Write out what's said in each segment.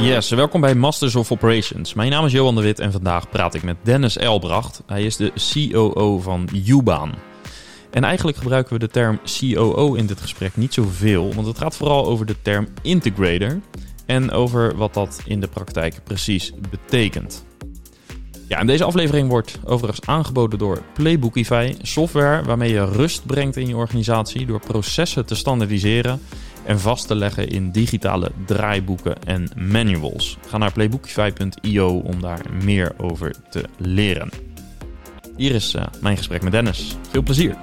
Yes, welkom bij Masters of Operations. Mijn naam is Johan de Wit en vandaag praat ik met Dennis Elbracht. Hij is de COO van Ubaan. En eigenlijk gebruiken we de term COO in dit gesprek niet zoveel, want het gaat vooral over de term integrator en over wat dat in de praktijk precies betekent. Ja, en deze aflevering wordt overigens aangeboden door Playbookify, software waarmee je rust brengt in je organisatie door processen te standaardiseren en vast te leggen in digitale draaiboeken en manuals. Ga naar playbookify.io om daar meer over te leren. Hier is uh, mijn gesprek met Dennis. Veel plezier.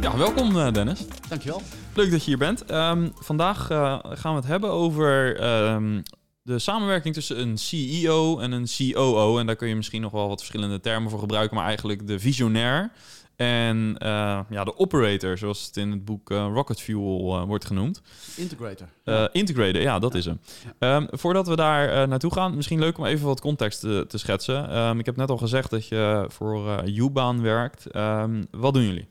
Ja, welkom uh, Dennis. Dankjewel. Leuk dat je hier bent. Um, vandaag uh, gaan we het hebben over um, de samenwerking tussen een CEO en een COO. En daar kun je misschien nog wel wat verschillende termen voor gebruiken, maar eigenlijk de visionair en uh, ja, de operator, zoals het in het boek uh, Rocket Fuel uh, wordt genoemd. Integrator. Integrator, ja, dat ja. is hem. Um, voordat we daar naartoe gaan, misschien leuk om even wat context te, te schetsen. Um, ik heb net al gezegd dat je voor Ubaan werkt. Um, wat doen jullie?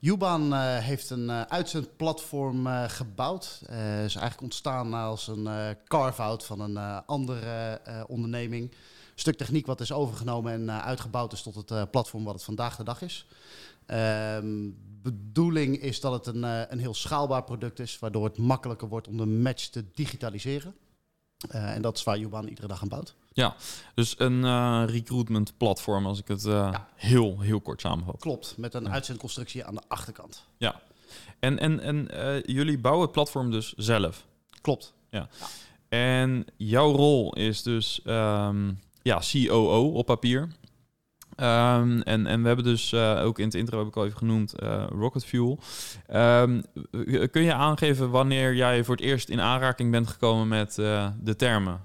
Ubaan uh, heeft een uh, uitzendplatform uh, gebouwd. is eigenlijk ontstaan als een carve-out van een andere onderneming. Stuk techniek wat is overgenomen en uitgebouwd is tot het platform wat het vandaag de dag is. Ehm, bedoeling is dat het een, een heel schaalbaar product is, waardoor het makkelijker wordt om de match te digitaliseren. Uh, en dat is waar Juban iedere dag aan bouwt. Ja, dus een uh, recruitment platform, als ik het uh, ja. heel, heel kort samenvat. Klopt, met een ja. uitzendconstructie aan de achterkant. Ja, en, en, en jullie bouwen het platform dus zelf? Klopt. Ja. ja. En jouw rol is dus um, ja, COO op papier. Um, en, en we hebben dus uh, ook in het intro heb ik al even genoemd uh, Rocket Fuel. Um, kun je aangeven wanneer jij voor het eerst in aanraking bent gekomen met de termen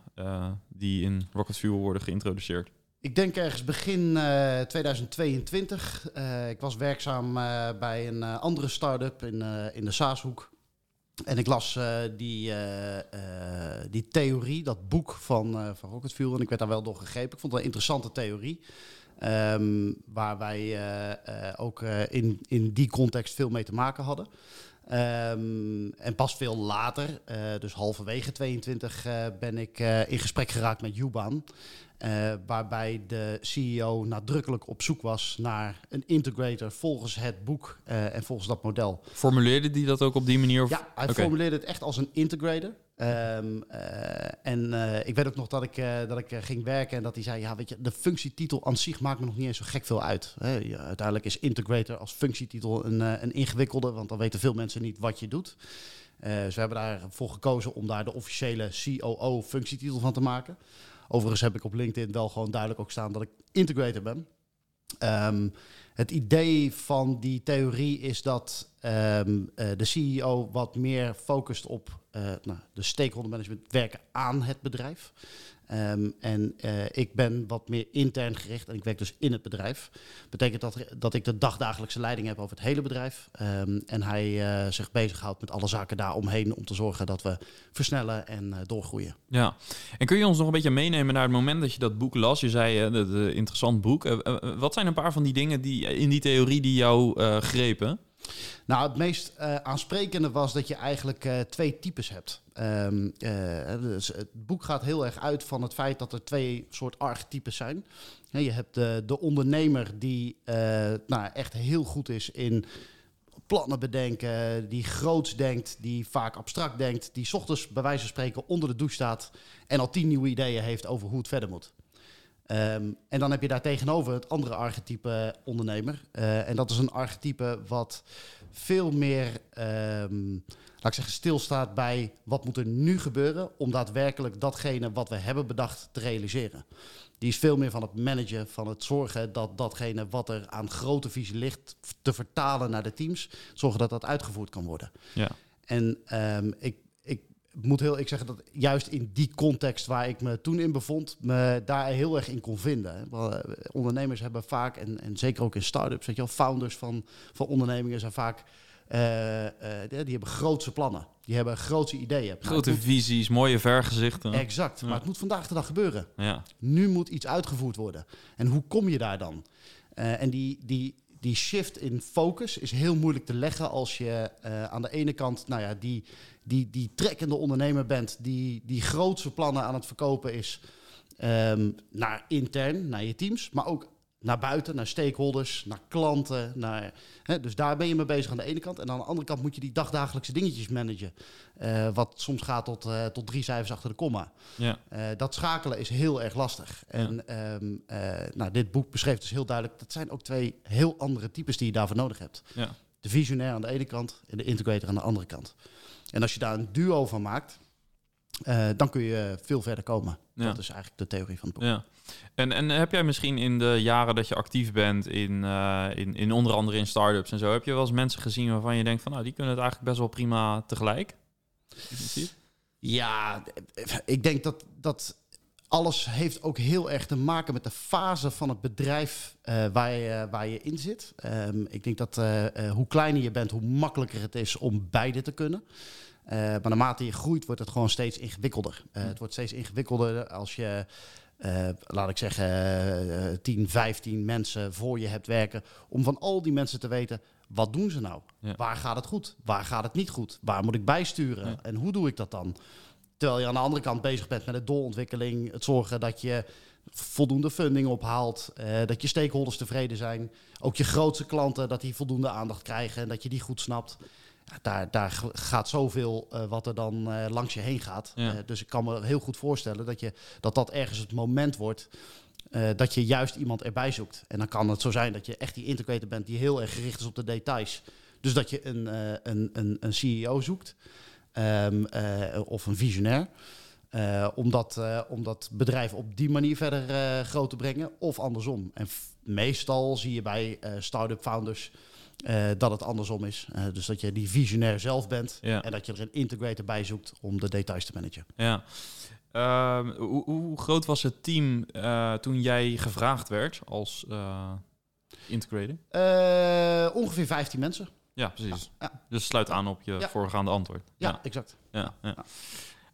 die in Rocket Fuel worden geïntroduceerd? Ik denk ergens begin 2022. ik was werkzaam bij een andere start-up in, in de Saashoek. En ik las die, die theorie, dat boek van, van Rocket Fuel. En ik werd daar wel door gegrepen. Ik vond het een interessante theorie. Um, waar wij ook in, in die context veel mee te maken hadden. Um, en pas veel later, dus halverwege 22, ben ik in gesprek geraakt met Ubaan. waarbij de CEO nadrukkelijk op zoek was naar een integrator volgens het boek en volgens dat model. Formuleerde die dat ook op die manier? Of? Ja, hij okay. formuleerde het echt als een integrator. Um, uh, en ik weet ook nog dat ik, dat ik ging werken en dat hij zei: Ja, weet je, de functietitel aan zich maakt me nog niet eens zo gek veel uit. Hè, ja, uiteindelijk is integrator als functietitel een, een ingewikkelde, want dan weten veel mensen niet wat je doet. dus we hebben daarvoor gekozen om daar de officiële COO-functietitel van te maken. Overigens heb ik op LinkedIn wel gewoon duidelijk ook staan dat ik integrator ben. Um, het idee van die theorie is dat um, uh, de CEO wat meer focust op uh, nou, de stakeholder management werken aan het bedrijf. Um, en uh, ik ben wat meer intern gericht en ik werk dus in het bedrijf. Betekent dat, dat ik de dagdagelijkse leiding heb over het hele bedrijf. Um, en hij uh, zich bezighoudt met alle zaken daaromheen om te zorgen dat we versnellen en uh, doorgroeien. Ja, en kun je ons nog een beetje meenemen naar het moment dat je dat boek las? Je zei, het interessant boek. wat zijn een paar van die dingen die in die theorie die jou grepen? Nou, het meest uh, aansprekende was dat je eigenlijk uh, twee types hebt. Um, uh, dus het boek gaat heel erg uit van het feit dat er twee soort archetypes zijn. je hebt de, de ondernemer die nou, echt heel goed is in plannen bedenken, die groots denkt, die vaak abstract denkt, die ochtends bij wijze van spreken onder de douche staat en al tien nieuwe ideeën heeft over hoe het verder moet. Um, en dan heb je daar tegenover het andere archetype ondernemer. Uh, en dat is een archetype wat veel meer, um, laat ik zeggen, stilstaat bij wat moet er nu gebeuren om daadwerkelijk datgene wat we hebben bedacht te realiseren. Die is veel meer van het managen, van het zorgen dat datgene wat er aan grote visie ligt, te vertalen naar de teams. Zorgen dat dat uitgevoerd kan worden. Ja. En um, ik, moet heel ik zeggen dat juist in die context waar ik me toen in bevond, me daar heel erg in kon vinden. Ondernemers hebben vaak, en, en zeker ook in start-ups, weet je wel, founders van, van ondernemingen zijn vaak. Uh, uh, die hebben grootse plannen. Die hebben grootse ideeën. Grote visies, mooie vergezichten. Exact. Ja. Maar het moet vandaag de dag gebeuren. Ja. Nu moet iets uitgevoerd worden. En hoe kom je daar dan? Uh, en die, die die shift in focus is heel moeilijk te leggen als je eh, aan de ene kant nou ja, die, die, die trekkende ondernemer bent, die, die grootse plannen aan het verkopen is ehm, naar intern, naar je teams, maar ook naar buiten, naar stakeholders, naar klanten. Naar, hè, dus daar ben je mee bezig aan de ene kant. En aan de andere kant moet je die dagdagelijkse dingetjes managen. Uh, wat soms gaat tot, uh, tot drie cijfers achter de komma. Ja. Uh, dat schakelen is heel erg lastig. En um, nou, dit boek beschrijft dus heel duidelijk... dat zijn ook twee heel andere types die je daarvoor nodig hebt. Ja. De visionair aan de ene kant en de integrator aan de andere kant. En als je daar een duo van maakt... dan kun je veel verder komen. Ja. Dat is eigenlijk de theorie van het boek. Ja. En, en heb jij misschien in de jaren dat je actief bent, in, uh, in, in onder andere in startups en zo, heb je wel eens mensen gezien waarvan je denkt van nou, die kunnen het eigenlijk best wel prima tegelijk? Ja, ik denk dat, dat alles heeft ook heel erg te maken met de fase van het bedrijf uh, waar, je, waar je in zit. Um, ik denk dat hoe kleiner je bent, hoe makkelijker het is om beide te kunnen. Uh, maar naarmate je groeit, wordt het gewoon steeds ingewikkelder. Uh, het wordt steeds ingewikkelder als je uh, laat ik zeggen, uh, 10, 15 mensen voor je hebt werken. Om van al die mensen te weten, wat doen ze nou? Ja. Waar gaat het goed? Waar gaat het niet goed? Waar moet ik bijsturen? Ja. En hoe doe ik dat dan? Terwijl je aan de andere kant bezig bent met de doorontwikkeling. Het zorgen dat je voldoende funding ophaalt. Dat je stakeholders tevreden zijn. Ook je grootste klanten, dat die voldoende aandacht krijgen. En dat je die goed snapt daar, daar gaat zoveel uh, wat er dan uh, langs je heen gaat. Ja. Uh, dus ik kan me heel goed voorstellen dat, je, dat dat ergens het moment wordt dat je juist iemand erbij zoekt. En dan kan het zo zijn dat je echt die integrator bent die heel erg gericht is op de details. Dus dat je een, een, een, een CEO zoekt um, of een visionair. om, dat, om dat bedrijf op die manier verder groot te brengen. Of andersom. En meestal zie je bij start-up founders uh, dat het andersom is. Uh, dus dat je die visionair zelf bent ja. en dat je er een integrator bij zoekt om de details te managen. Ja. Uh, hoe, hoe, groot was het team uh, toen jij gevraagd werd als integrator? ongeveer 15 mensen. Ja, precies. Ja. Ja. Dus sluit aan op je voorgaande antwoord. Ja, exact. Ja,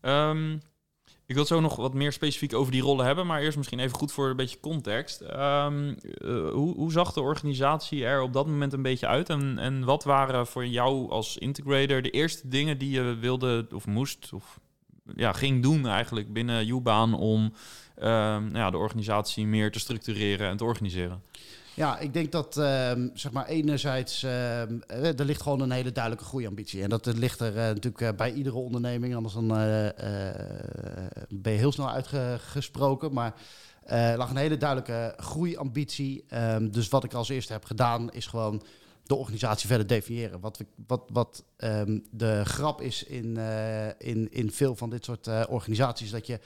um, ik wil zo nog wat meer specifiek over die rollen hebben, maar eerst misschien even goed voor een beetje context. Um, uh, hoe, hoe, zag de organisatie er op dat moment een beetje uit? En, en wat waren voor jou als integrator de eerste dingen die je wilde of moest of ja, ging doen eigenlijk binnen Ubaan om um, ja, de organisatie meer te structureren en te organiseren? Ja, ik denk dat um, zeg maar enerzijds um, er ligt gewoon een hele duidelijke groeiambitie. En dat ligt er uh, natuurlijk bij iedere onderneming, anders dan ben je heel snel uitgesproken. Maar er lag een hele duidelijke groeiambitie. Um, dus wat ik als eerste heb gedaan is gewoon de organisatie verder definiëren. Wat, wat, wat de grap is in, in, in veel van dit soort organisaties, dat je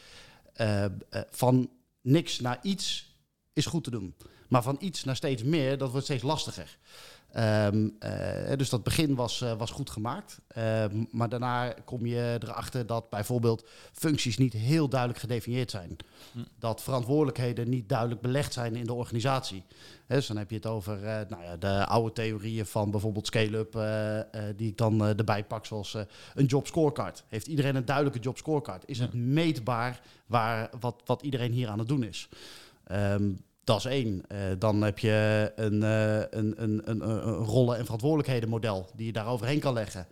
van niks naar iets is goed te doen. Maar van iets naar steeds meer, dat wordt steeds lastiger. Um, uh, dus dat begin was, uh, was goed gemaakt. Um, maar daarna kom je erachter dat bijvoorbeeld functies niet heel duidelijk gedefinieerd zijn. Hm. Dat verantwoordelijkheden niet duidelijk belegd zijn in de organisatie. He, dus dan heb je het over uh, nou ja, de oude theorieën van bijvoorbeeld scale-up, die ik dan erbij pak, zoals een job scorecard. Heeft iedereen een duidelijke job scorecard? Is ja. het meetbaar waar, wat, wat iedereen hier aan het doen is? Um, dat is één. Uh, dan heb je een, uh, een, een, een, een, rollen- en verantwoordelijkheden die je daar overheen kan leggen.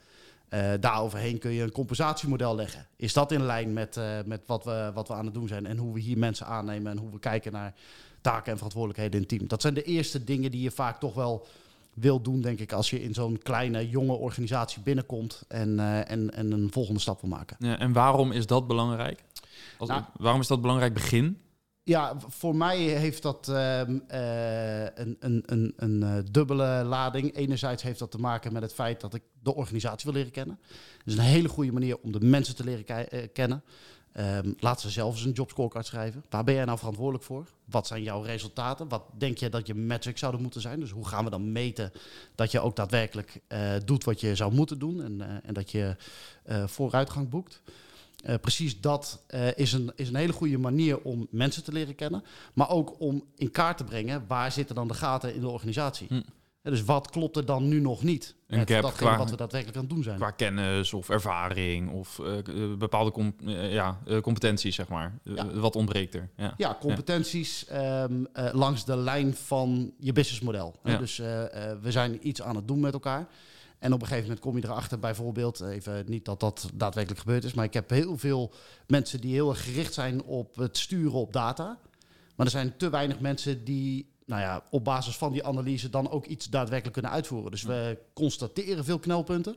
Uh, daaroverheen kun je een compensatiemodel leggen. Is dat in lijn met, met wat, we, wat we aan het doen zijn en hoe we hier mensen aannemen en hoe we kijken naar taken en verantwoordelijkheden in het team? Dat zijn de eerste dingen die je vaak toch wel wil doen, denk ik, als je in zo'n kleine, jonge organisatie binnenkomt en, en, en een volgende stap wil maken. Ja, en waarom is dat belangrijk? Als, nou, waarom is dat belangrijk begin? Ja, voor mij heeft dat uh, uh, een, een, een, een uh, dubbele lading. Enerzijds heeft dat te maken met het feit dat ik de organisatie wil leren kennen. Het is een hele goede manier om de mensen te leren ke kennen. Um, laat ze zelf eens een jobscorecard schrijven. Waar ben jij nou verantwoordelijk voor? Wat zijn jouw resultaten? Wat denk je dat je metrics zouden moeten zijn? Dus hoe gaan we dan meten dat je ook daadwerkelijk doet wat je zou moeten doen en, en dat je vooruitgang boekt? Uh, precies dat uh, is, een, is een hele goede manier om mensen te leren kennen. Maar ook om in kaart te brengen waar zitten dan de gaten in de organisatie. Hm. Ja, dus wat klopt er dan nu nog niet? Een met gap qua- wat we daadwerkelijk aan het doen zijn. Qua kennis of ervaring of eh, eh, bepaalde com- eh, ja, eh, competenties, zeg maar. Eh, Ja. wat ontbreekt er? Ja. Ja, competenties ehm, eh, langs de lijn van je businessmodel. Dus eh, eh, we zijn iets aan het doen met elkaar. En op een gegeven moment kom je erachter, bijvoorbeeld, even niet dat dat daadwerkelijk gebeurd is, maar ik heb heel veel mensen die heel erg gericht zijn op het sturen op data. Maar er zijn te weinig mensen die, nou ja, op basis van die analyse dan ook iets daadwerkelijk kunnen uitvoeren. Dus we constateren veel knelpunten.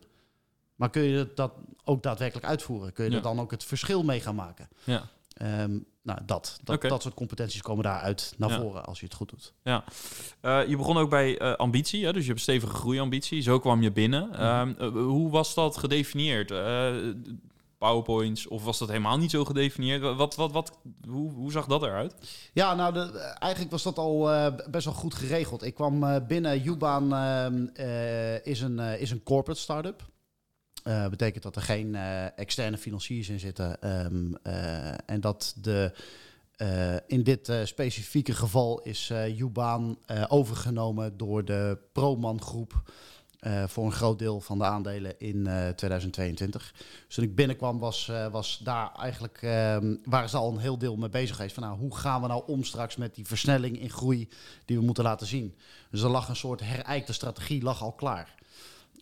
Maar kun je dat ook daadwerkelijk uitvoeren? Kun je Ja. er dan ook het verschil mee gaan maken? Ja. Ehm, nou, dat, dat, dat soort competenties komen daaruit naar Ja. voren als je het goed doet. Ja. Eh, je begon ook bij eh, ambitie, hè? dus je hebt een stevige groeiambitie. Zo kwam je binnen. Ehm, eh, hoe was dat gedefinieerd? PowerPoints of was dat helemaal niet zo gedefinieerd? Wat, wat, wat, hoe, hoe zag dat eruit? Ja, nou, de, eigenlijk was dat al best wel goed geregeld. Ik kwam binnen, Ubaan ehm, eh, is, een, is een corporate start-up. Eh betekent dat er geen eh, externe financiers in zitten. ehm, eh, en dat de, in dit specifieke geval is eh Ubaan eh, overgenomen door de Proman groep. voor een groot deel van de aandelen in eh, 2022. Dus toen ik binnenkwam was, was daar eigenlijk, ehm, waren ze al een heel deel mee bezig geweest. Van nou, hoe gaan we nou om straks met die versnelling in groei die we moeten laten zien. Dus er lag een soort herijkte strategie lag al klaar.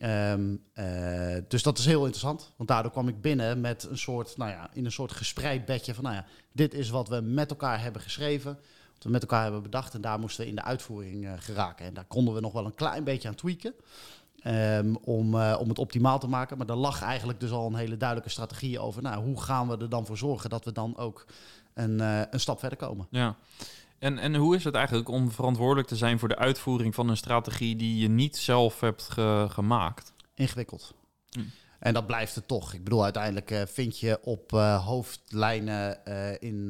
Ehm, eh, dus dat is heel interessant. Want daardoor kwam ik binnen met een soort, nou ja, in een soort gespreid bedje van, nou ja, dit is wat we met elkaar hebben geschreven. Wat we met elkaar hebben bedacht. En daar moesten we in de uitvoering eh, geraken. En daar konden we nog wel een klein beetje aan tweaken. ehm, om, eh, om het optimaal te maken. Maar er lag eigenlijk dus al een hele duidelijke strategie over. Nou, hoe gaan we er dan voor zorgen dat we dan ook een, een stap verder komen? Ja. En, en hoe is het eigenlijk om verantwoordelijk te zijn voor de uitvoering van een strategie die je niet zelf hebt ge- gemaakt? ingewikkeld. Hm. En dat blijft het toch. Ik bedoel, uiteindelijk eh, vind je op eh, hoofdlijnen eh, in...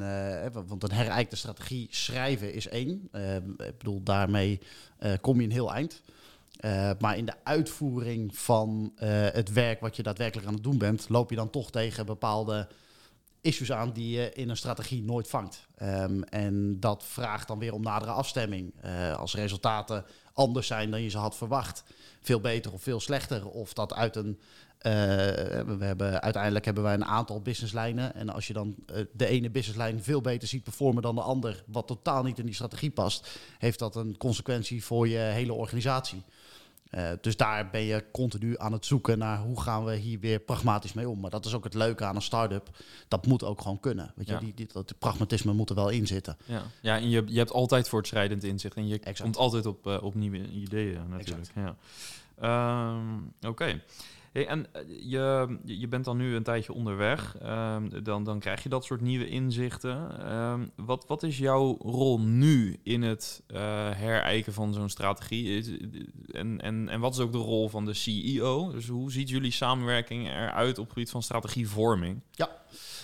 want een herijkte strategie schrijven is één. Ik bedoel, daarmee kom je een heel eind. Maar in de uitvoering van het werk wat je daadwerkelijk aan het doen bent... loop je dan toch tegen bepaalde issues aan die je in een strategie nooit vangt. Ehm, en dat vraagt dan weer om nadere afstemming. Eh, als resultaten anders zijn dan je ze had verwacht. Veel beter of veel slechter. Of dat uit een. eh, we hebben, uiteindelijk hebben wij een aantal businesslijnen. En als je dan eh, de ene businesslijn veel beter ziet performen dan de ander, wat totaal niet in die strategie past, heeft dat een consequentie voor je hele organisatie. Eh, dus daar ben je continu aan het zoeken naar hoe gaan we hier weer pragmatisch mee om. Maar dat is ook het leuke aan een start-up. Dat moet ook gewoon kunnen. Weet je, Ja. die, die, dat pragmatisme moet er wel in zitten. Ja, ja en je, je hebt altijd voortschrijdend inzicht en je Exact. komt altijd op, eh, op nieuwe ideeën natuurlijk. Ja. Ehm, Oké. En eh, je, je bent dan nu een tijdje onderweg. Ehm, dan, dan krijg je dat soort nieuwe inzichten. Ehm, wat, wat is jouw rol nu in het eh, herijken van zo'n strategie? En, en, en wat is ook de rol van de CEO? Dus hoe ziet jullie samenwerking eruit op het gebied van strategievorming?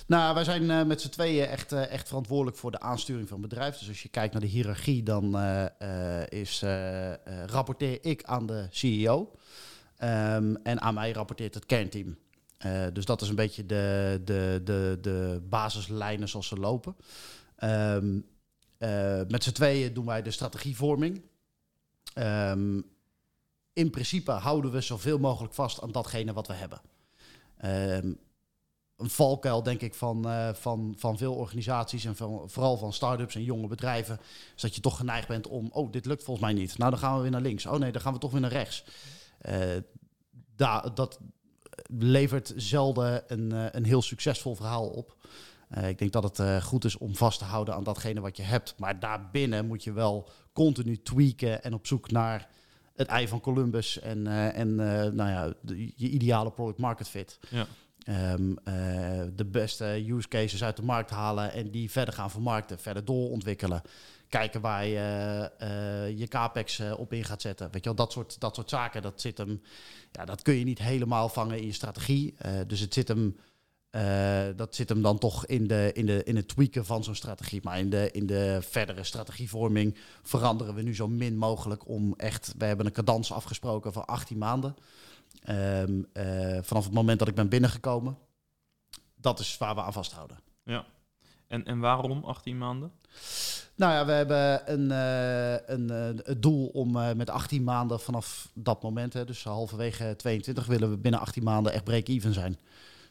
Nou, wij zijn eh, met z'n tweeën echt, echt verantwoordelijk voor de aansturing van het bedrijf. Dus als je kijkt naar de hiërarchie, dan is, rapporteer ik aan de CEO. Ehm, en aan mij rapporteert het kernteam. Eh, dus dat is een beetje de, de, de, de basislijnen zoals ze lopen. Ehm, eh, met z'n tweeën doen wij de strategievorming. Ehm, in principe houden we zoveel mogelijk vast aan datgene wat we hebben. Een valkuil, denk ik, van, eh, van, van veel organisaties en van, vooral van start-ups en jonge bedrijven, is dat je toch geneigd bent om, oh, dit lukt volgens mij niet. Nou, dan gaan we weer naar links. Oh nee, dan gaan we toch weer naar rechts. Eh, daar dat levert zelden een, eh, een heel succesvol verhaal op. Eh, ik denk dat het goed is om vast te houden aan datgene wat je hebt. Maar daarbinnen moet je wel continu tweaken en op zoek naar het ei van Columbus en, en nou ja, de- je ideale product market fit. Ja. Ehm, eh, de beste use cases uit de markt halen en die verder gaan vermarkten, verder doorontwikkelen. Kijken waar je eh, je capex eh, op in gaat zetten. Weet je wel, dat soort, dat soort zaken, dat zit hem, ja, dat kun je niet helemaal vangen in je strategie. Eh, dus het zit hem, dat zit hem dan toch in, de, in, de, in het tweaken van zo'n strategie. Maar in de, in de verdere strategievorming veranderen we nu zo min mogelijk om echt, we hebben een cadans afgesproken van 18 maanden. Ehm, eh, vanaf het moment dat ik ben binnengekomen. Dat is waar we aan vasthouden. Ja. En, en waarom 18 maanden? Nou ja, we hebben een, uh, een, uh, het doel om uh, met 18 maanden vanaf dat moment, hè, dus halverwege 22, willen we binnen 18 maanden echt break-even zijn.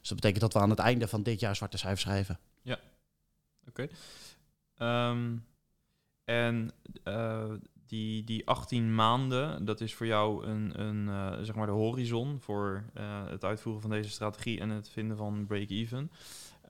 Dus dat betekent dat we aan het einde van dit jaar zwarte cijfers schrijven. Ja, oké. Um, en die, die 18 maanden, dat is voor jou een, een zeg maar de horizon voor het uitvoeren van deze strategie en het vinden van break-even.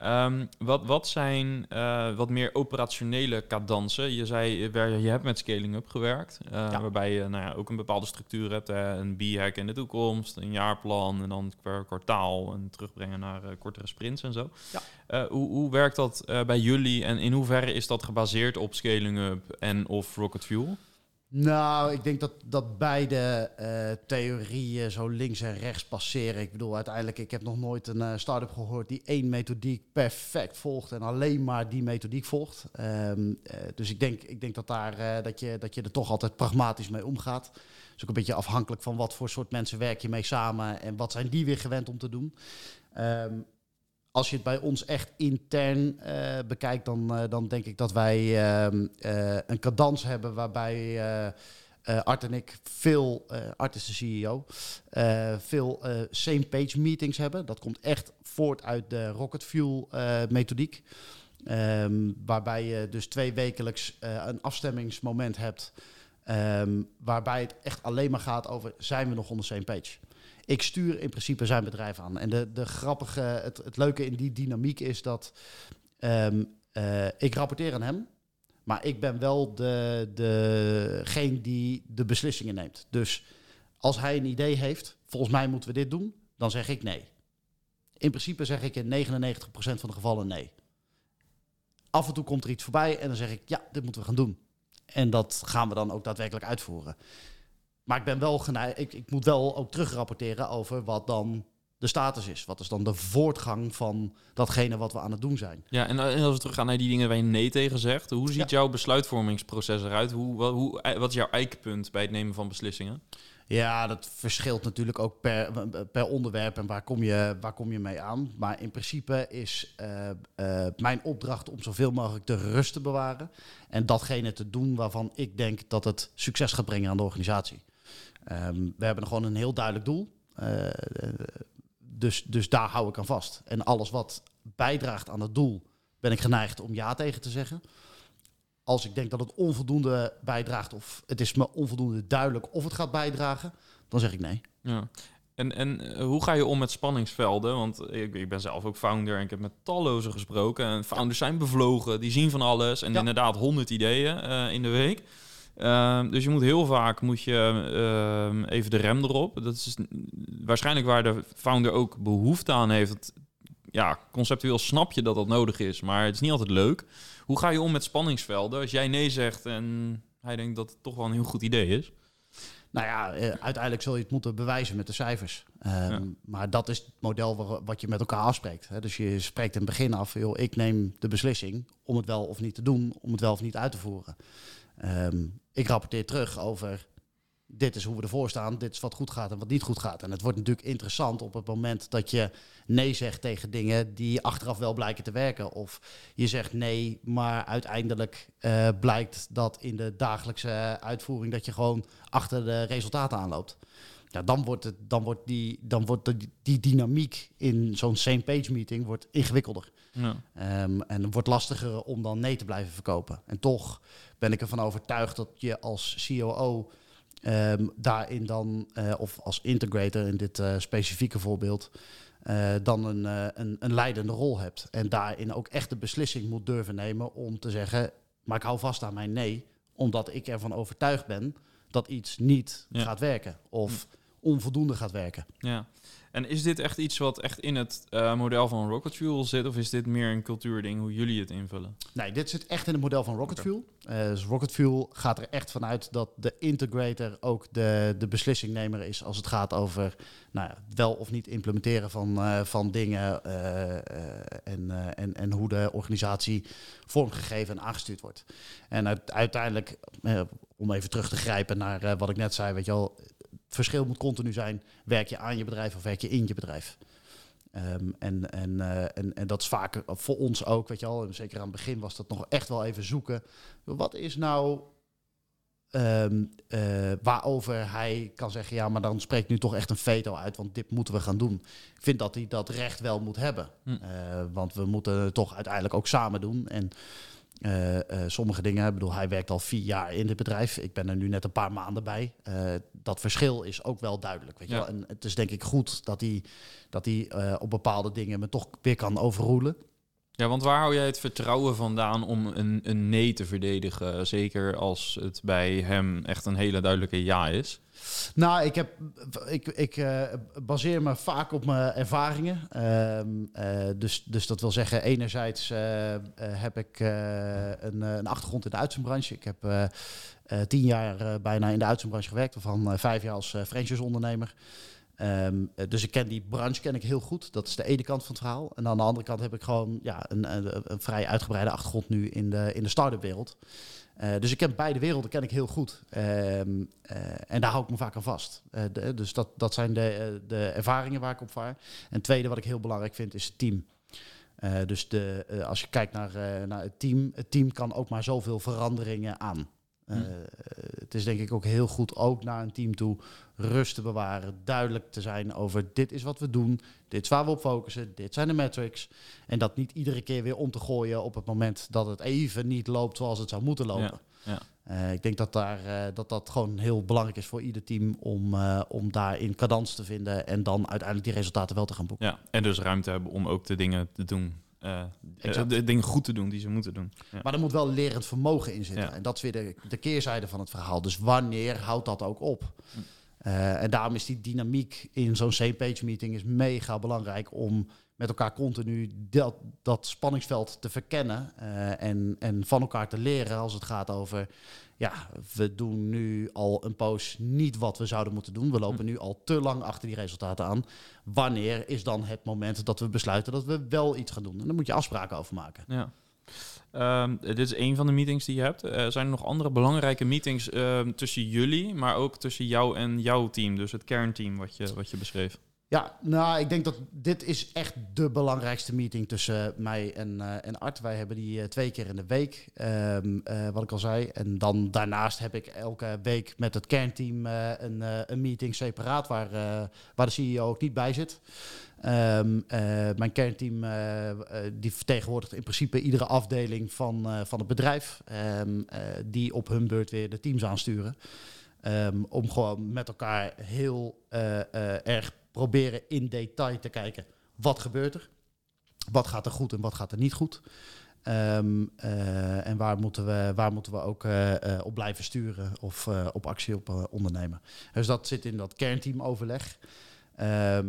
Um, wat, wat zijn uh, wat meer operationele cadansen? Je zei, je hebt met scaling-up gewerkt, uh, ja. waarbij je nou ja, ook een bepaalde structuur hebt. Hè? Een B-hack in de toekomst, een jaarplan en dan per kwartaal en terugbrengen naar uh, kortere sprints en zo. Ja. hoe, hoe werkt dat bij jullie en in hoeverre is dat gebaseerd op scaling-up en of rocket fuel? Nou, ik denk dat, dat beide uh, theorieën zo links en rechts passeren. Ik bedoel, uiteindelijk, ik heb nog nooit een uh, start-up gehoord die één methodiek perfect volgt en alleen maar die methodiek volgt. Um, uh, dus ik denk, ik denk dat, daar, dat, je, dat je er toch altijd pragmatisch mee omgaat. Dus ook een beetje afhankelijk van wat voor soort mensen werk je mee samen en wat zijn die weer gewend om te doen. Um, als je het bij ons echt intern uh, bekijkt, dan, uh, dan denk ik dat wij uh, een cadans hebben waarbij Art en ik veel, Art is de CEO, veel same page meetings hebben. Dat komt echt voort uit de Rocket Fuel methodiek. Um, waarbij je dus twee wekelijks een afstemmingsmoment hebt. Um, waarbij het echt alleen maar gaat over zijn we nog onder same page ik stuur in principe zijn bedrijf aan. En de, de grappige, het, het leuke in die dynamiek is dat um, uh, ik rapporteer aan hem. Maar ik ben wel de, degene die de beslissingen neemt. Dus als hij een idee heeft, volgens mij moeten we dit doen, dan zeg ik nee. In principe zeg ik in 99% van de gevallen nee. Af en toe komt er iets voorbij en dan zeg ik ja, dit moeten we gaan doen. En dat gaan we dan ook daadwerkelijk uitvoeren. Maar ik ben wel geneigd, ik, ik moet wel ook terugrapporteren over wat dan de status is. Wat is dan de voortgang van datgene wat we aan het doen zijn? Ja, en als we teruggaan naar die dingen waar je nee tegen zegt, hoe ziet jouw besluitvormingsproces eruit? Hoe, hoe, wat is jouw eikpunt bij het nemen van beslissingen? Ja, dat verschilt natuurlijk ook per, per onderwerp en waar kom, je, waar kom je mee aan. Maar in principe is uh, uh, mijn opdracht om zoveel mogelijk de rust te bewaren. En datgene te doen waarvan ik denk dat het succes gaat brengen aan de organisatie. Um, we hebben gewoon een heel duidelijk doel. Uh, dus, dus daar hou ik aan vast. En alles wat bijdraagt aan het doel, ben ik geneigd om ja tegen te zeggen. Als ik denk dat het onvoldoende bijdraagt of het is me onvoldoende duidelijk of het gaat bijdragen, dan zeg ik nee. Ja. En, en eh, hoe ga je om met spanningsvelden? Want ik, ik ben zelf ook founder en ik heb met talloze gesproken. En founders zijn bevlogen, die zien van alles en inderdaad honderd ideeën uh, in de week. Uh, dus je moet heel vaak moet je, uh, even de rem erop. Dat is waarschijnlijk waar de founder ook behoefte aan heeft. ja, conceptueel snap je dat dat nodig is, maar het is niet altijd leuk. Hoe ga je om met spanningsvelden als jij nee zegt en hij denkt dat het toch wel een heel goed idee is? Nou ja, uh, uiteindelijk zul je het moeten bewijzen met de cijfers. Um, ja. Maar dat is het model wat je met elkaar afspreekt. Hè. Dus je spreekt in het begin af, joh, ik neem de beslissing om het wel of niet te doen, om het wel of niet uit te voeren. Um, ik rapporteer terug over dit is hoe we ervoor staan, dit is wat goed gaat en wat niet goed gaat. En het wordt natuurlijk interessant op het moment dat je nee zegt tegen dingen die achteraf wel blijken te werken. Of je zegt nee, maar uiteindelijk uh, blijkt dat in de dagelijkse uitvoering dat je gewoon achter de resultaten aanloopt. Ja, dan wordt, het, dan wordt, die, dan wordt de, die dynamiek in zo'n same page meeting wordt ingewikkelder. Ja. Um, en het wordt lastiger om dan nee te blijven verkopen. En toch ben ik ervan overtuigd dat je als COO um, ehm, daarin dan, uh, of als integrator in dit uh, specifieke voorbeeld, uh, dan een, een, een leidende rol hebt. En daarin ook echt de beslissing moet durven nemen om te zeggen, maar ik hou vast aan mijn nee, omdat ik ervan overtuigd ben dat iets niet ja. gaat werken. Of onvoldoende gaat werken. Ja. En is dit echt iets wat echt in het uh, model van Rocket Fuel zit? Of is dit meer een cultuurding, hoe jullie het invullen? Nee, dit zit echt in het model van Rocket okay. Fuel. Uh, dus Rocket Fuel gaat er echt vanuit dat de integrator ook de, de beslissingnemer is als het gaat over nou ja, wel of niet implementeren van, uh, van dingen en, en, en hoe de organisatie vormgegeven en aangestuurd wordt. En uit, uiteindelijk, om even terug te grijpen naar wat ik net zei, weet je wel, verschil moet continu zijn, werk je aan je bedrijf of werk je in je bedrijf? Ehm, en, en, eh, en, en dat is vaak voor ons ook, weet je al. En zeker aan het begin was dat nog echt wel even zoeken. Wat is nou ehm, eh, waarover hij kan zeggen, ja, maar dan spreekt nu toch echt een veto uit, want dit moeten we gaan doen. Ik vind dat hij dat recht wel moet hebben. Hm. Eh, want we moeten het toch uiteindelijk ook samen doen. En eh, eh, sommige dingen, ik bedoel, hij werkt al vier jaar in dit bedrijf. Ik ben er nu net een paar maanden bij. Eh, dat verschil is ook wel duidelijk. Weet je wel? En het is denk ik goed dat hij, dat hij op bepaalde dingen me toch weer kan overroelen. Ja, want waar hou jij het vertrouwen vandaan om een, een nee te verdedigen? Zeker als het bij hem echt een hele duidelijke ja is. Nou, ik, heb, ik, ik eh, baseer me vaak op mijn ervaringen. Ehm, eh, dus, dus dat wil zeggen, enerzijds eh, heb ik een, een achtergrond in de uitzendbranche. Ik heb tien jaar bijna in de uitzendbranche gewerkt, waarvan vijf jaar als franchise-ondernemer. Ehm, eh, dus ik ken die branche ken ik heel goed. Dat is de ene kant van het verhaal. En aan de andere kant heb ik gewoon ja, een, een, een vrij uitgebreide achtergrond nu in de, in de start-up wereld. Eh, dus ik ken beide werelden ken ik heel goed. Ehm, eh, en daar hou ik me vaak aan vast. Dus dat, dat zijn de, de ervaringen waar ik op vaar. En tweede wat ik heel belangrijk vind is het team. Dus de, als je kijkt naar, naar het team, het team kan ook maar zoveel veranderingen aan. Eh, Hm. Het is denk ik ook heel goed, ook naar een team toe, rust te bewaren, duidelijk te zijn over dit is wat we doen, dit is waar we op focussen, dit zijn de metrics. En dat niet iedere keer weer om te gooien op het moment dat het even niet loopt zoals het zou moeten lopen. ja. Eh, ik denk dat, daar, eh, dat dat gewoon heel belangrijk is voor ieder team om, om daarin cadans te vinden en dan uiteindelijk die resultaten wel te gaan boeken. Ja, en dus ruimte hebben om ook de dingen te doen. Eh, eh, de dingen goed te doen die ze moeten doen. Ja. Maar er moet wel lerend vermogen in zitten. Ja. En dat is weer de, de keerzijde van het verhaal. Dus wanneer houdt dat ook op? Eh, en daarom is die dynamiek in zo'n same-page meeting is mega belangrijk om met elkaar continu dat, dat spanningsveld te verkennen eh, en, en van elkaar te leren als het gaat over, ja, we doen nu al een poos niet wat we zouden moeten doen. We lopen nu al te lang achter die resultaten aan. Wanneer is dan het moment dat we besluiten dat we wel iets gaan doen? En daar moet je afspraken over maken. Ja. Ehm, dit is een van de meetings die je hebt. Eh, zijn er nog andere belangrijke meetings ehm, tussen jullie, maar ook tussen jou en jouw team? Dus het kernteam wat je, wat je beschreef. Ja, nou, ik denk dat dit is echt de belangrijkste meeting tussen mij en, eh, en Art. Wij hebben die eh, twee keer in de week, ehm, eh, wat ik al zei. En dan daarnaast heb ik elke week met het kernteam een, een meeting separaat waar, waar de CEO ook niet bij zit. Ehm, eh, mijn kernteam die vertegenwoordigt in principe iedere afdeling van, van het bedrijf. ehm, eh, die op hun beurt weer de teams aansturen. Om gewoon met elkaar heel erg proberen in detail te kijken. Wat gebeurt er? Wat gaat er goed en wat gaat er niet goed? Ehm, eh, en waar moeten we, waar moeten we ook eh, eh, op blijven sturen of op actie op ondernemen? Dus dat zit in dat kernteamoverleg. Ehm,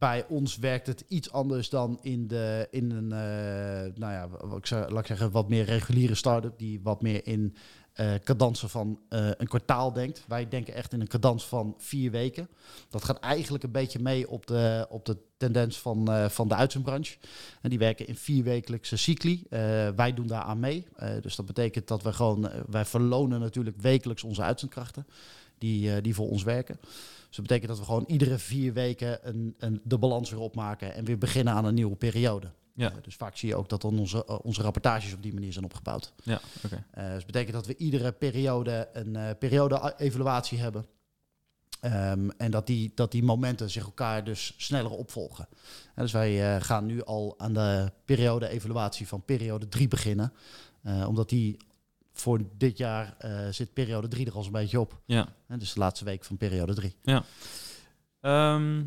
bij ons werkt het iets anders dan in, de, in een, eh, nou ja, wat ik zou, laat ik zeggen, wat meer reguliere start-up, die wat meer in eh cadansen van eh, een kwartaal denkt. Wij denken echt in een cadans van vier weken. Dat gaat eigenlijk een beetje mee op de, op de tendens van, van de uitzendbranche. En die werken in vierwekelijkse cycli. Wij doen daar aan mee. Dus dat betekent dat we gewoon, wij verlonen natuurlijk wekelijks onze uitzendkrachten. Die, die voor ons werken. Dus dat betekent dat we gewoon iedere vier weken een, een, de balans weer opmaken en weer beginnen aan een nieuwe periode. Ja. Eh, dus vaak zie je ook dat dan onze, eh, onze rapportages op die manier zijn opgebouwd. Ja, oké. Eh, dus dat betekent dat we iedere periode een periode-evaluatie hebben. Ehm, en dat die, dat die momenten zich elkaar dus sneller opvolgen. En dus wij gaan nu al aan de periode-evaluatie van periode 3 beginnen. Omdat die voor dit jaar eh, zit periode 3 er al een beetje op. Ja. Hè, dus de laatste week van periode 3. Ehm,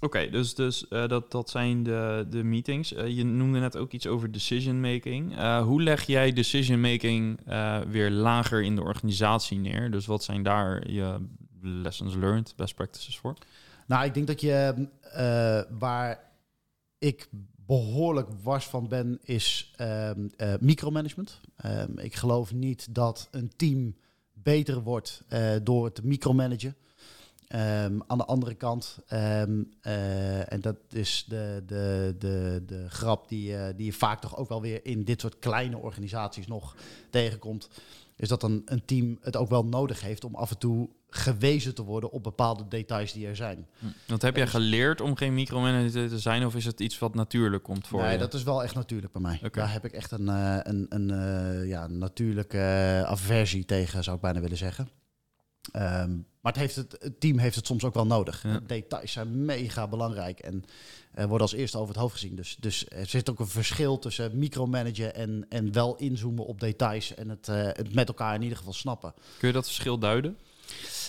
Oké, dus, dus eh, dat, dat zijn de, de meetings. Eh, je noemde net ook iets over decision making. Hoe leg jij decision making weer lager in de organisatie neer? Dus wat zijn daar je lessons learned, best practices voor? Nou, ik denk dat je waar ik behoorlijk wars van ben, is ehm, eh, micromanagement. Ehm, ik geloof niet dat een team beter wordt eh, door het micromanagen. Ehm, aan de andere kant, eh, en dat is de, de, de, de grap die, die je vaak toch ook wel weer in dit soort kleine organisaties nog tegenkomt, is dat een, een team het ook wel nodig heeft om af en toe gewezen te worden op bepaalde details die er zijn. Want heb jij geleerd om geen micromanager te zijn of is het iets wat natuurlijk komt voor nee, je? dat is wel echt natuurlijk bij mij. Daar heb ik echt een, eh, een, een eh, ja, natuurlijke eh, aversie tegen, zou ik bijna willen zeggen. Ehm, maar het, heeft het, het team heeft het soms ook wel nodig. Ja. Details zijn mega belangrijk en eh, worden als eerste over het hoofd gezien. Dus, dus er zit ook een verschil tussen micromanagen en, en wel inzoomen op details en het, het met elkaar in ieder geval snappen. Kun je dat verschil duiden?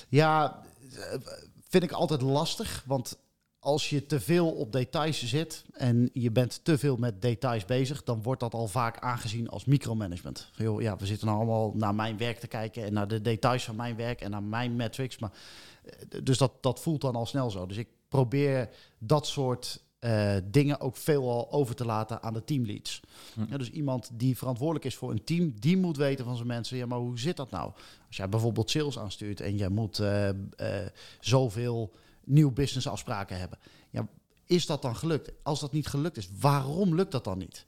Ja, eh, vind ik altijd lastig. Want als je te veel op details zit en je bent te veel met details bezig, dan wordt dat al vaak aangezien als micromanagement. Van, ja, we zitten nou allemaal naar mijn werk te kijken en naar de details van mijn werk en naar mijn metrics. Maar, eh, dus dat, dat voelt dan al snel zo. Dus ik probeer dat soort eh, dingen ook veelal over te laten aan de teamleads. Hm. Ja, dus iemand die verantwoordelijk is voor een team, die moet weten van zijn mensen, ja, maar hoe zit dat nou? Als jij bijvoorbeeld sales aanstuurt en jij moet eh, eh, zoveel nieuw business afspraken hebben. Ja, is dat dan gelukt? Als dat niet gelukt is, waarom lukt dat dan niet?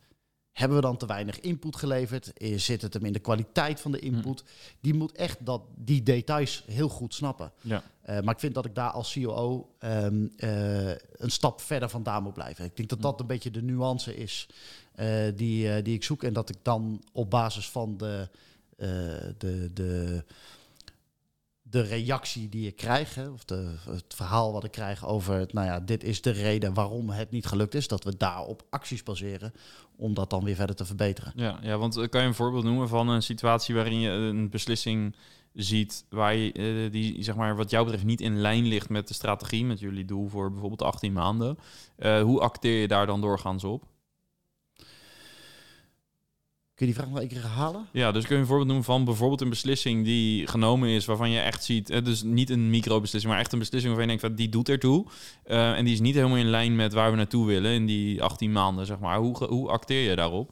Hebben we dan te weinig input geleverd? Zit het hem in de kwaliteit van de input? Die moet echt dat, die details heel goed snappen. Ja. Eh, maar ik vind dat ik daar als COO ehm, eh, een stap verder vandaan moet blijven. Ik denk dat dat een beetje de nuance is eh, die, die ik zoek. En dat ik dan op basis van de, de, de, de reactie die ik krijg, hè, of de, het verhaal wat ik krijg over, het, nou ja, dit is de reden waarom het niet gelukt is, dat we daarop acties baseren om dat dan weer verder te verbeteren. Ja, ja, want eh, kan je een voorbeeld noemen van een situatie waarin je een beslissing ziet waar je, eh, die zeg maar wat jou betreft niet in lijn ligt met de strategie, met jullie doel voor bijvoorbeeld 18 maanden. Eh, hoe acteer je daar dan doorgaans op? Kun je die vraag nog een keer herhalen? Ja, dus kun je een voorbeeld noemen van bijvoorbeeld een beslissing die genomen is waarvan je echt ziet, dus niet een microbeslissing, maar echt een beslissing waarvan je denkt van die doet ertoe. Eh, en die is niet helemaal in lijn met waar we naartoe willen in die 18 maanden, zeg maar. Hoe, hoe acteer je daarop?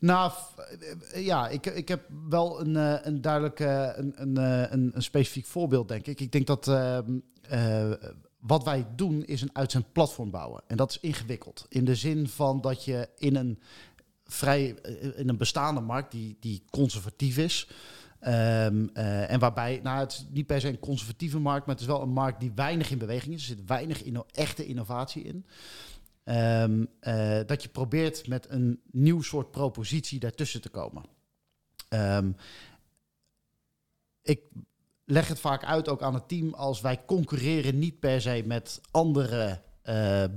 Nou, eh, ja, ik, ik heb wel een, eh, een duidelijk een, een, een, een specifiek voorbeeld, denk ik. Ik denk dat ehm, eh, wat wij doen is een uitzendplatform bouwen. En dat is ingewikkeld. In de zin van dat je in een vrij eh, in een bestaande markt die, die conservatief is. ehm, eh, en waarbij, nou, het is niet per se een conservatieve markt, maar het is wel een markt die weinig in beweging is. Er zit weinig echte innovatie in. Ehm, eh, dat je probeert met een nieuw soort propositie daartussen te komen. Ehm, ik leg het vaak uit ook aan het team als wij concurreren niet per se met andere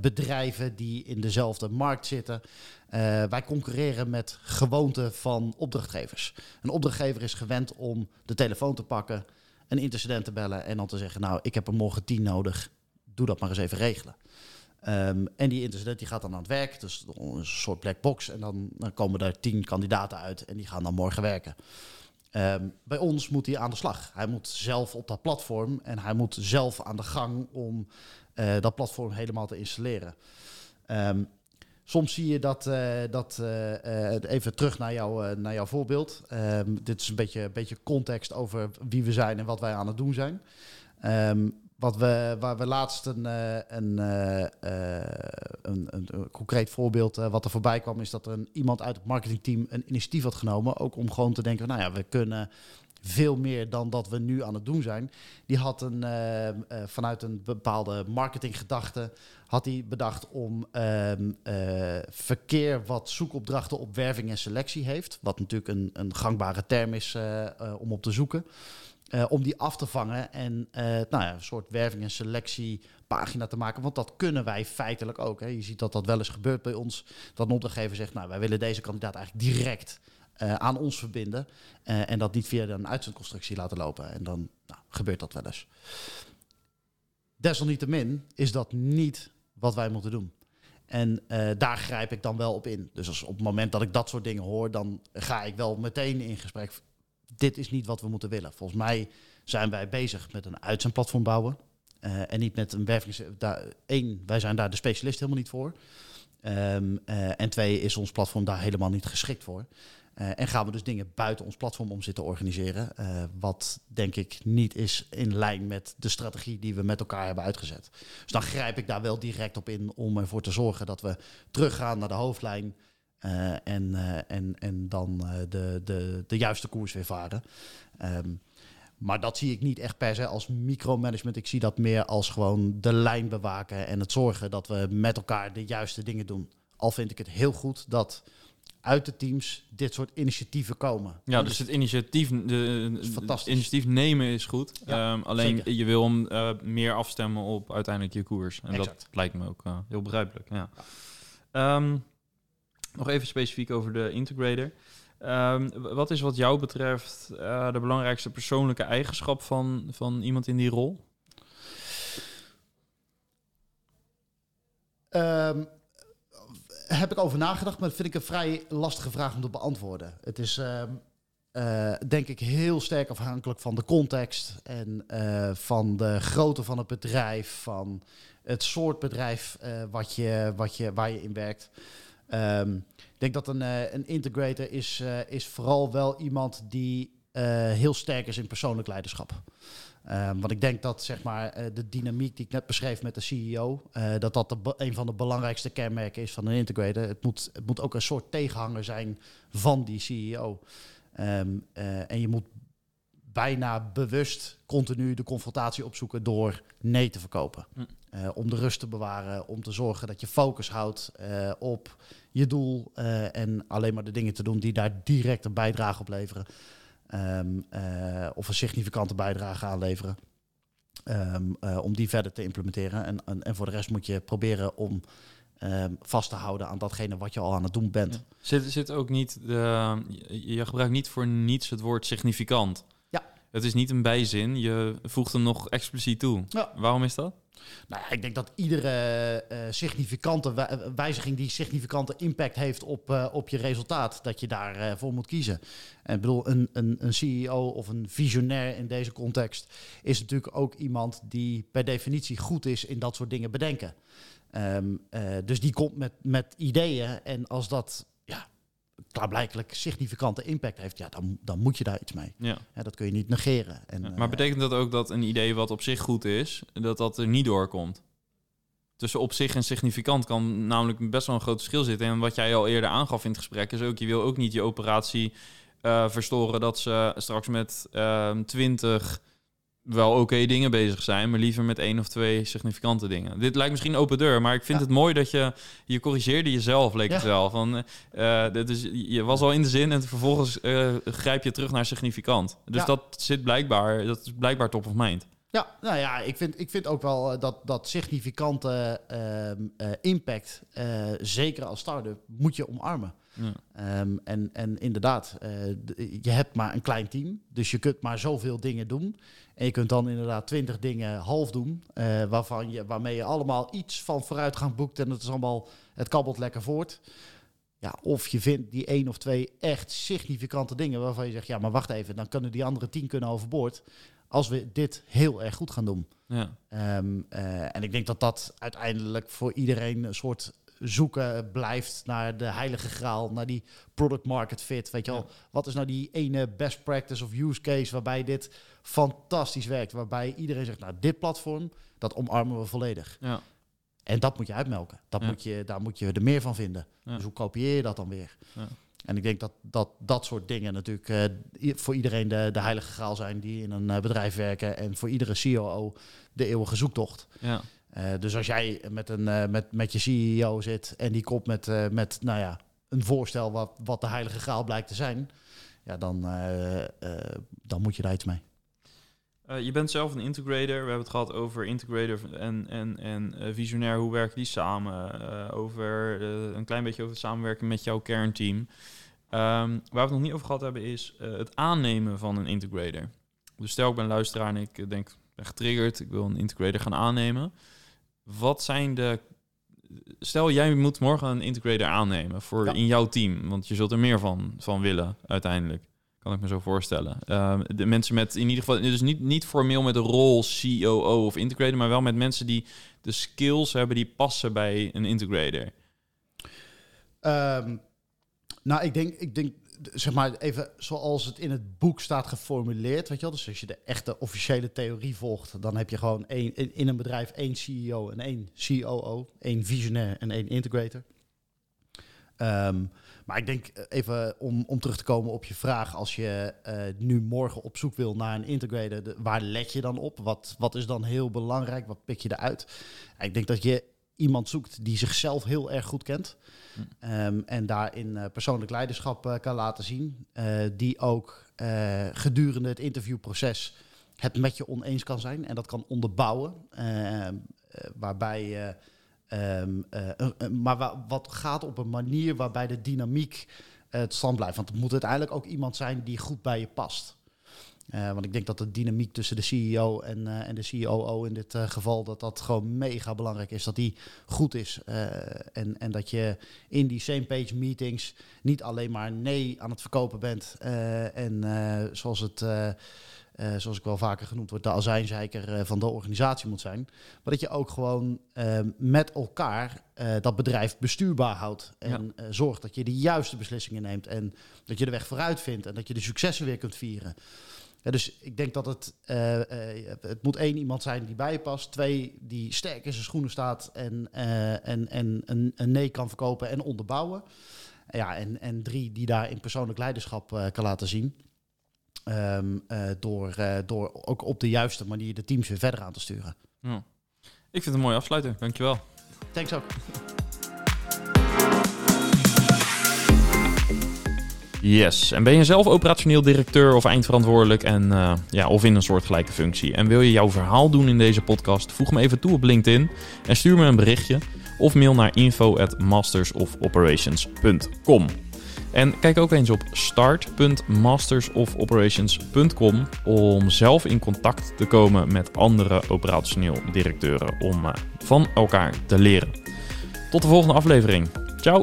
bedrijven die in dezelfde markt zitten. Eh, wij concurreren met gewoonten van opdrachtgevers. Een opdrachtgever is gewend om de telefoon te pakken, een intercedent te bellen en dan te zeggen: Nou, ik heb er morgen tien nodig, doe dat maar eens even regelen. Ehm, en die intercedent die gaat dan aan het werk, dus een soort black box. En dan, dan komen er tien kandidaten uit en die gaan dan morgen werken. Ehm, bij ons moet hij aan de slag. Hij moet zelf op dat platform en hij moet zelf aan de gang om eh, dat platform helemaal te installeren. Ehm, soms zie je dat, eh, dat eh, eh, even terug naar, jou, naar jouw voorbeeld. Ehm, dit is een beetje, beetje context over wie we zijn en wat wij aan het doen zijn. Ehm, wat we, waar we laatst een, een, een, een, concreet voorbeeld wat er voorbij kwam, is dat er een, iemand uit het marketingteam een initiatief had genomen. Ook om gewoon te denken, nou ja, we kunnen veel meer dan dat we nu aan het doen zijn. Die had een, eh, eh, vanuit een bepaalde marketinggedachte had hij bedacht om ehm, eh, verkeer wat zoekopdrachten op werving en selectie heeft, wat natuurlijk een, een gangbare term is eh, om op te zoeken. om die af te vangen en nou ja, een soort werving- en selectiepagina te maken. Want dat kunnen wij feitelijk ook. Hè. Je ziet dat dat wel eens gebeurt bij ons. Dat een opdrachtgever zegt, nou, wij willen deze kandidaat eigenlijk direct eh, aan ons verbinden. eh, en dat niet via een uitzendconstructie laten lopen. En dan nou, gebeurt dat wel eens. Desalniettemin is dat niet wat wij moeten doen. En eh, daar grijp ik dan wel op in. Dus als op het moment dat ik dat soort dingen hoor, dan ga ik wel meteen in gesprek. Dit is niet wat we moeten willen. Volgens mij zijn wij bezig met een uitzendplatform bouwen. en niet met een wervings... Één, wij zijn daar de specialist helemaal niet voor. Ehm, eh, en twee, is ons platform daar helemaal niet geschikt voor. Eh, en gaan we dus dingen buiten ons platform om zitten organiseren. eh, wat denk ik niet is in lijn met de strategie die we met elkaar hebben uitgezet. Dus dan grijp ik daar wel direct op in om ervoor te zorgen dat we teruggaan naar de hoofdlijn. eh, en, en, en dan de, de, de juiste koers weer varen. Ehm, Maar dat zie ik niet echt per se als micromanagement. Ik zie dat meer als gewoon de lijn bewaken en het zorgen dat we met elkaar de juiste dingen doen. Al vind ik het heel goed dat uit de teams dit soort initiatieven komen. Ja, dus het initiatief, de, is fantastisch. initiatief nemen is goed. Ja, Ehm, alleen zeker. je wil hem eh, meer afstemmen op uiteindelijk je koers. En Exact. dat lijkt me ook eh, heel begrijpelijk. Ja. Ehm, nog even specifiek over de integrator. Ehm, wat is wat jou betreft eh, de belangrijkste persoonlijke eigenschap van, van iemand in die rol? Heb ik over nagedacht, maar dat vind ik een vrij lastige vraag om te beantwoorden. Het is ehm, eh, denk ik heel sterk afhankelijk van de context en eh, van de grootte van het bedrijf, van het soort bedrijf eh, wat je, wat je, waar je in werkt. Ehm, ik denk dat een, een integrator is, is vooral wel iemand die heel sterk is in persoonlijk leiderschap. Ehm, want ik denk dat zeg maar, eh, de dynamiek die ik net beschreef met de CEO, eh, dat dat de, een van de belangrijkste kenmerken is van een integrator. Het moet, het moet ook een soort tegenhanger zijn van die CEO. Ehm, eh, en je moet bijna bewust continu de confrontatie opzoeken door nee te verkopen. Hm. Om de rust te bewaren, om te zorgen dat je focus houdt op je doel en alleen maar de dingen te doen die daar direct een bijdrage op leveren. Ehm, eh, of een significante bijdrage aanleveren. Eh, om die verder te implementeren. En, en, en voor de rest moet je proberen om ehm, vast te houden aan datgene wat je al aan het doen bent. Zit, zit ook niet de, je gebruikt niet voor niets het woord significant. Het is niet een bijzin, je voegt hem nog expliciet toe. Ja. Waarom is dat? Nou ik denk dat iedere eh, significante wij- wijziging die significante impact heeft op, eh, op je resultaat, dat je daarvoor voor moet kiezen. En ik bedoel, een, een, een CEO of een visionair in deze context is natuurlijk ook iemand die per definitie goed is in dat soort dingen bedenken. Ehm, eh, dus die komt met, met ideeën en als dat klaarblijkelijk significante impact heeft, ja, dan, dan moet je daar iets mee. Ja. Ja, dat kun je niet negeren. En, Ja, eh, maar betekent dat ook dat een idee wat op zich goed is, dat dat er niet doorkomt? Tussen op zich en significant kan namelijk best wel een groot verschil zitten. En wat jij al eerder aangaf in het gesprek is ook, je wil ook niet je operatie eh, verstoren dat ze straks met ehm 20 wel oké dingen bezig zijn, maar liever met één of twee significante dingen. Dit lijkt misschien open deur, maar ik vind Ja. het mooi dat je je corrigeerde jezelf, leek het wel. Van, dit is, je was al in de zin en vervolgens eh, grijp je terug naar significant. Dus Ja. dat zit blijkbaar, dat is blijkbaar top of mind. Ja, nou ja, ik vind, ik vind ook wel eh, dat, dat significante ehm, eh, impact, eh, zeker als start-up, moet je omarmen. Ja. Ehm, en, en inderdaad, je hebt maar een klein team, dus je kunt maar zoveel dingen doen. En je kunt dan inderdaad twintig dingen half doen, waarvan je, waarmee je allemaal iets van vooruitgang boekt en het is allemaal, het kabbelt lekker voort. Ja, of je vindt die één of twee echt significante dingen waarvan je zegt, ja, maar wacht even, dan kunnen die andere tien kunnen overboord. Als we dit heel erg goed gaan doen. Ja. Ehm, eh, en ik denk dat dat uiteindelijk voor iedereen een soort zoeken blijft naar de heilige graal, naar die product market fit. Weet je wel, wat is nou die ene best practice of use case waarbij dit fantastisch werkt, waarbij iedereen zegt, nou dit platform, dat omarmen we volledig. Ja. En dat moet je uitmelken. Dat Ja. moet je, daar moet je er meer van vinden. Dus hoe kopieer je dat dan weer? En ik denk dat dat, dat soort dingen natuurlijk eh, voor iedereen de, de heilige graal zijn die in een eh, bedrijf werken. En voor iedere COO de eeuwige zoektocht. Ja. Eh, dus als jij met, een, met, met je CEO zit en die komt met, met nou ja, een voorstel wat, wat de heilige graal blijkt te zijn. Ja, dan, dan moet je daar iets mee. Eh, je bent zelf een integrator. We hebben het gehad over integrator en, en, en eh, visionair. Hoe werken die samen? Eh, over een klein beetje over het samenwerken met jouw kernteam. Ehm, waar we het nog niet over gehad hebben is het aannemen van een integrator. Dus stel ik ben luisteraar en ik denk, ik ben getriggerd. Ik wil een integrator gaan aannemen. Wat zijn de... Stel, jij moet morgen een integrator aannemen voor Ja. in jouw team. Want je zult er meer van, van willen uiteindelijk. Kan ik me zo voorstellen. Ehm, de mensen met in ieder geval, dus niet, niet formeel met de rol COO of integrator, maar wel met mensen die de skills hebben die passen bij een integrator. Ehm, nou, ik denk, ik denk, zeg maar even zoals het in het boek staat geformuleerd, weet je wel. Dus als je de echte officiële theorie volgt, dan heb je gewoon één, in, in een bedrijf één CEO en één COO, één visionair en één integrator. Ehm, maar ik denk eh, even om, om terug te komen op je vraag. Als je uh, nu morgen op zoek wil naar een integrator, de, waar let je dan op? Wat, wat is dan heel belangrijk? Wat pik je eruit? Ik denk dat je iemand zoekt die zichzelf heel erg goed kent. Um, en daarin uh, persoonlijk leiderschap uh, kan laten zien. Die ook gedurende het interviewproces het met je oneens kan zijn. En dat kan onderbouwen. Ehm, waarbij Um, uh, maar wat gaat op een manier waarbij de dynamiek het stand blijft. Want het moet uiteindelijk ook iemand zijn die goed bij je past. Want ik denk dat de dynamiek tussen de CEO en, en de COO in dit geval, dat dat gewoon mega belangrijk is. Dat die goed is. en, en dat je in die same page meetings niet alleen maar nee aan het verkopen bent. en zoals het uh, zoals ik wel vaker genoemd word, de azijnzeiker uh, van de organisatie moet zijn. Maar dat je ook gewoon uh, met elkaar dat bedrijf bestuurbaar houdt. En ja. zorgt dat je de juiste beslissingen neemt. En dat je de weg vooruit vindt. En dat je de successen weer kunt vieren. Ja, dus ik denk dat het, het moet één iemand zijn die bij je past. Twee, die sterk in zijn schoenen staat en, en, en een, een nee kan verkopen en onderbouwen. Ja, en, en drie, die daar in persoonlijk leiderschap kan laten zien. Um, uh, door, uh, door ook op de juiste manier de teams weer verder aan te sturen. Ja. Ik vind het een mooie afsluiter. Dankjewel. Thanks ook. Yes. En ben je zelf operationeel directeur of eindverantwoordelijk en, uh, ja, of in een soortgelijke functie? En wil je jouw verhaal doen in deze podcast? Voeg me even toe op LinkedIn en stuur me een berichtje of mail naar info at mastersofoperations.com. En kijk ook eens op start.mastersofoperations.com om zelf in contact te komen met andere operationeel directeuren om eh, van elkaar te leren. Tot de volgende aflevering. Ciao!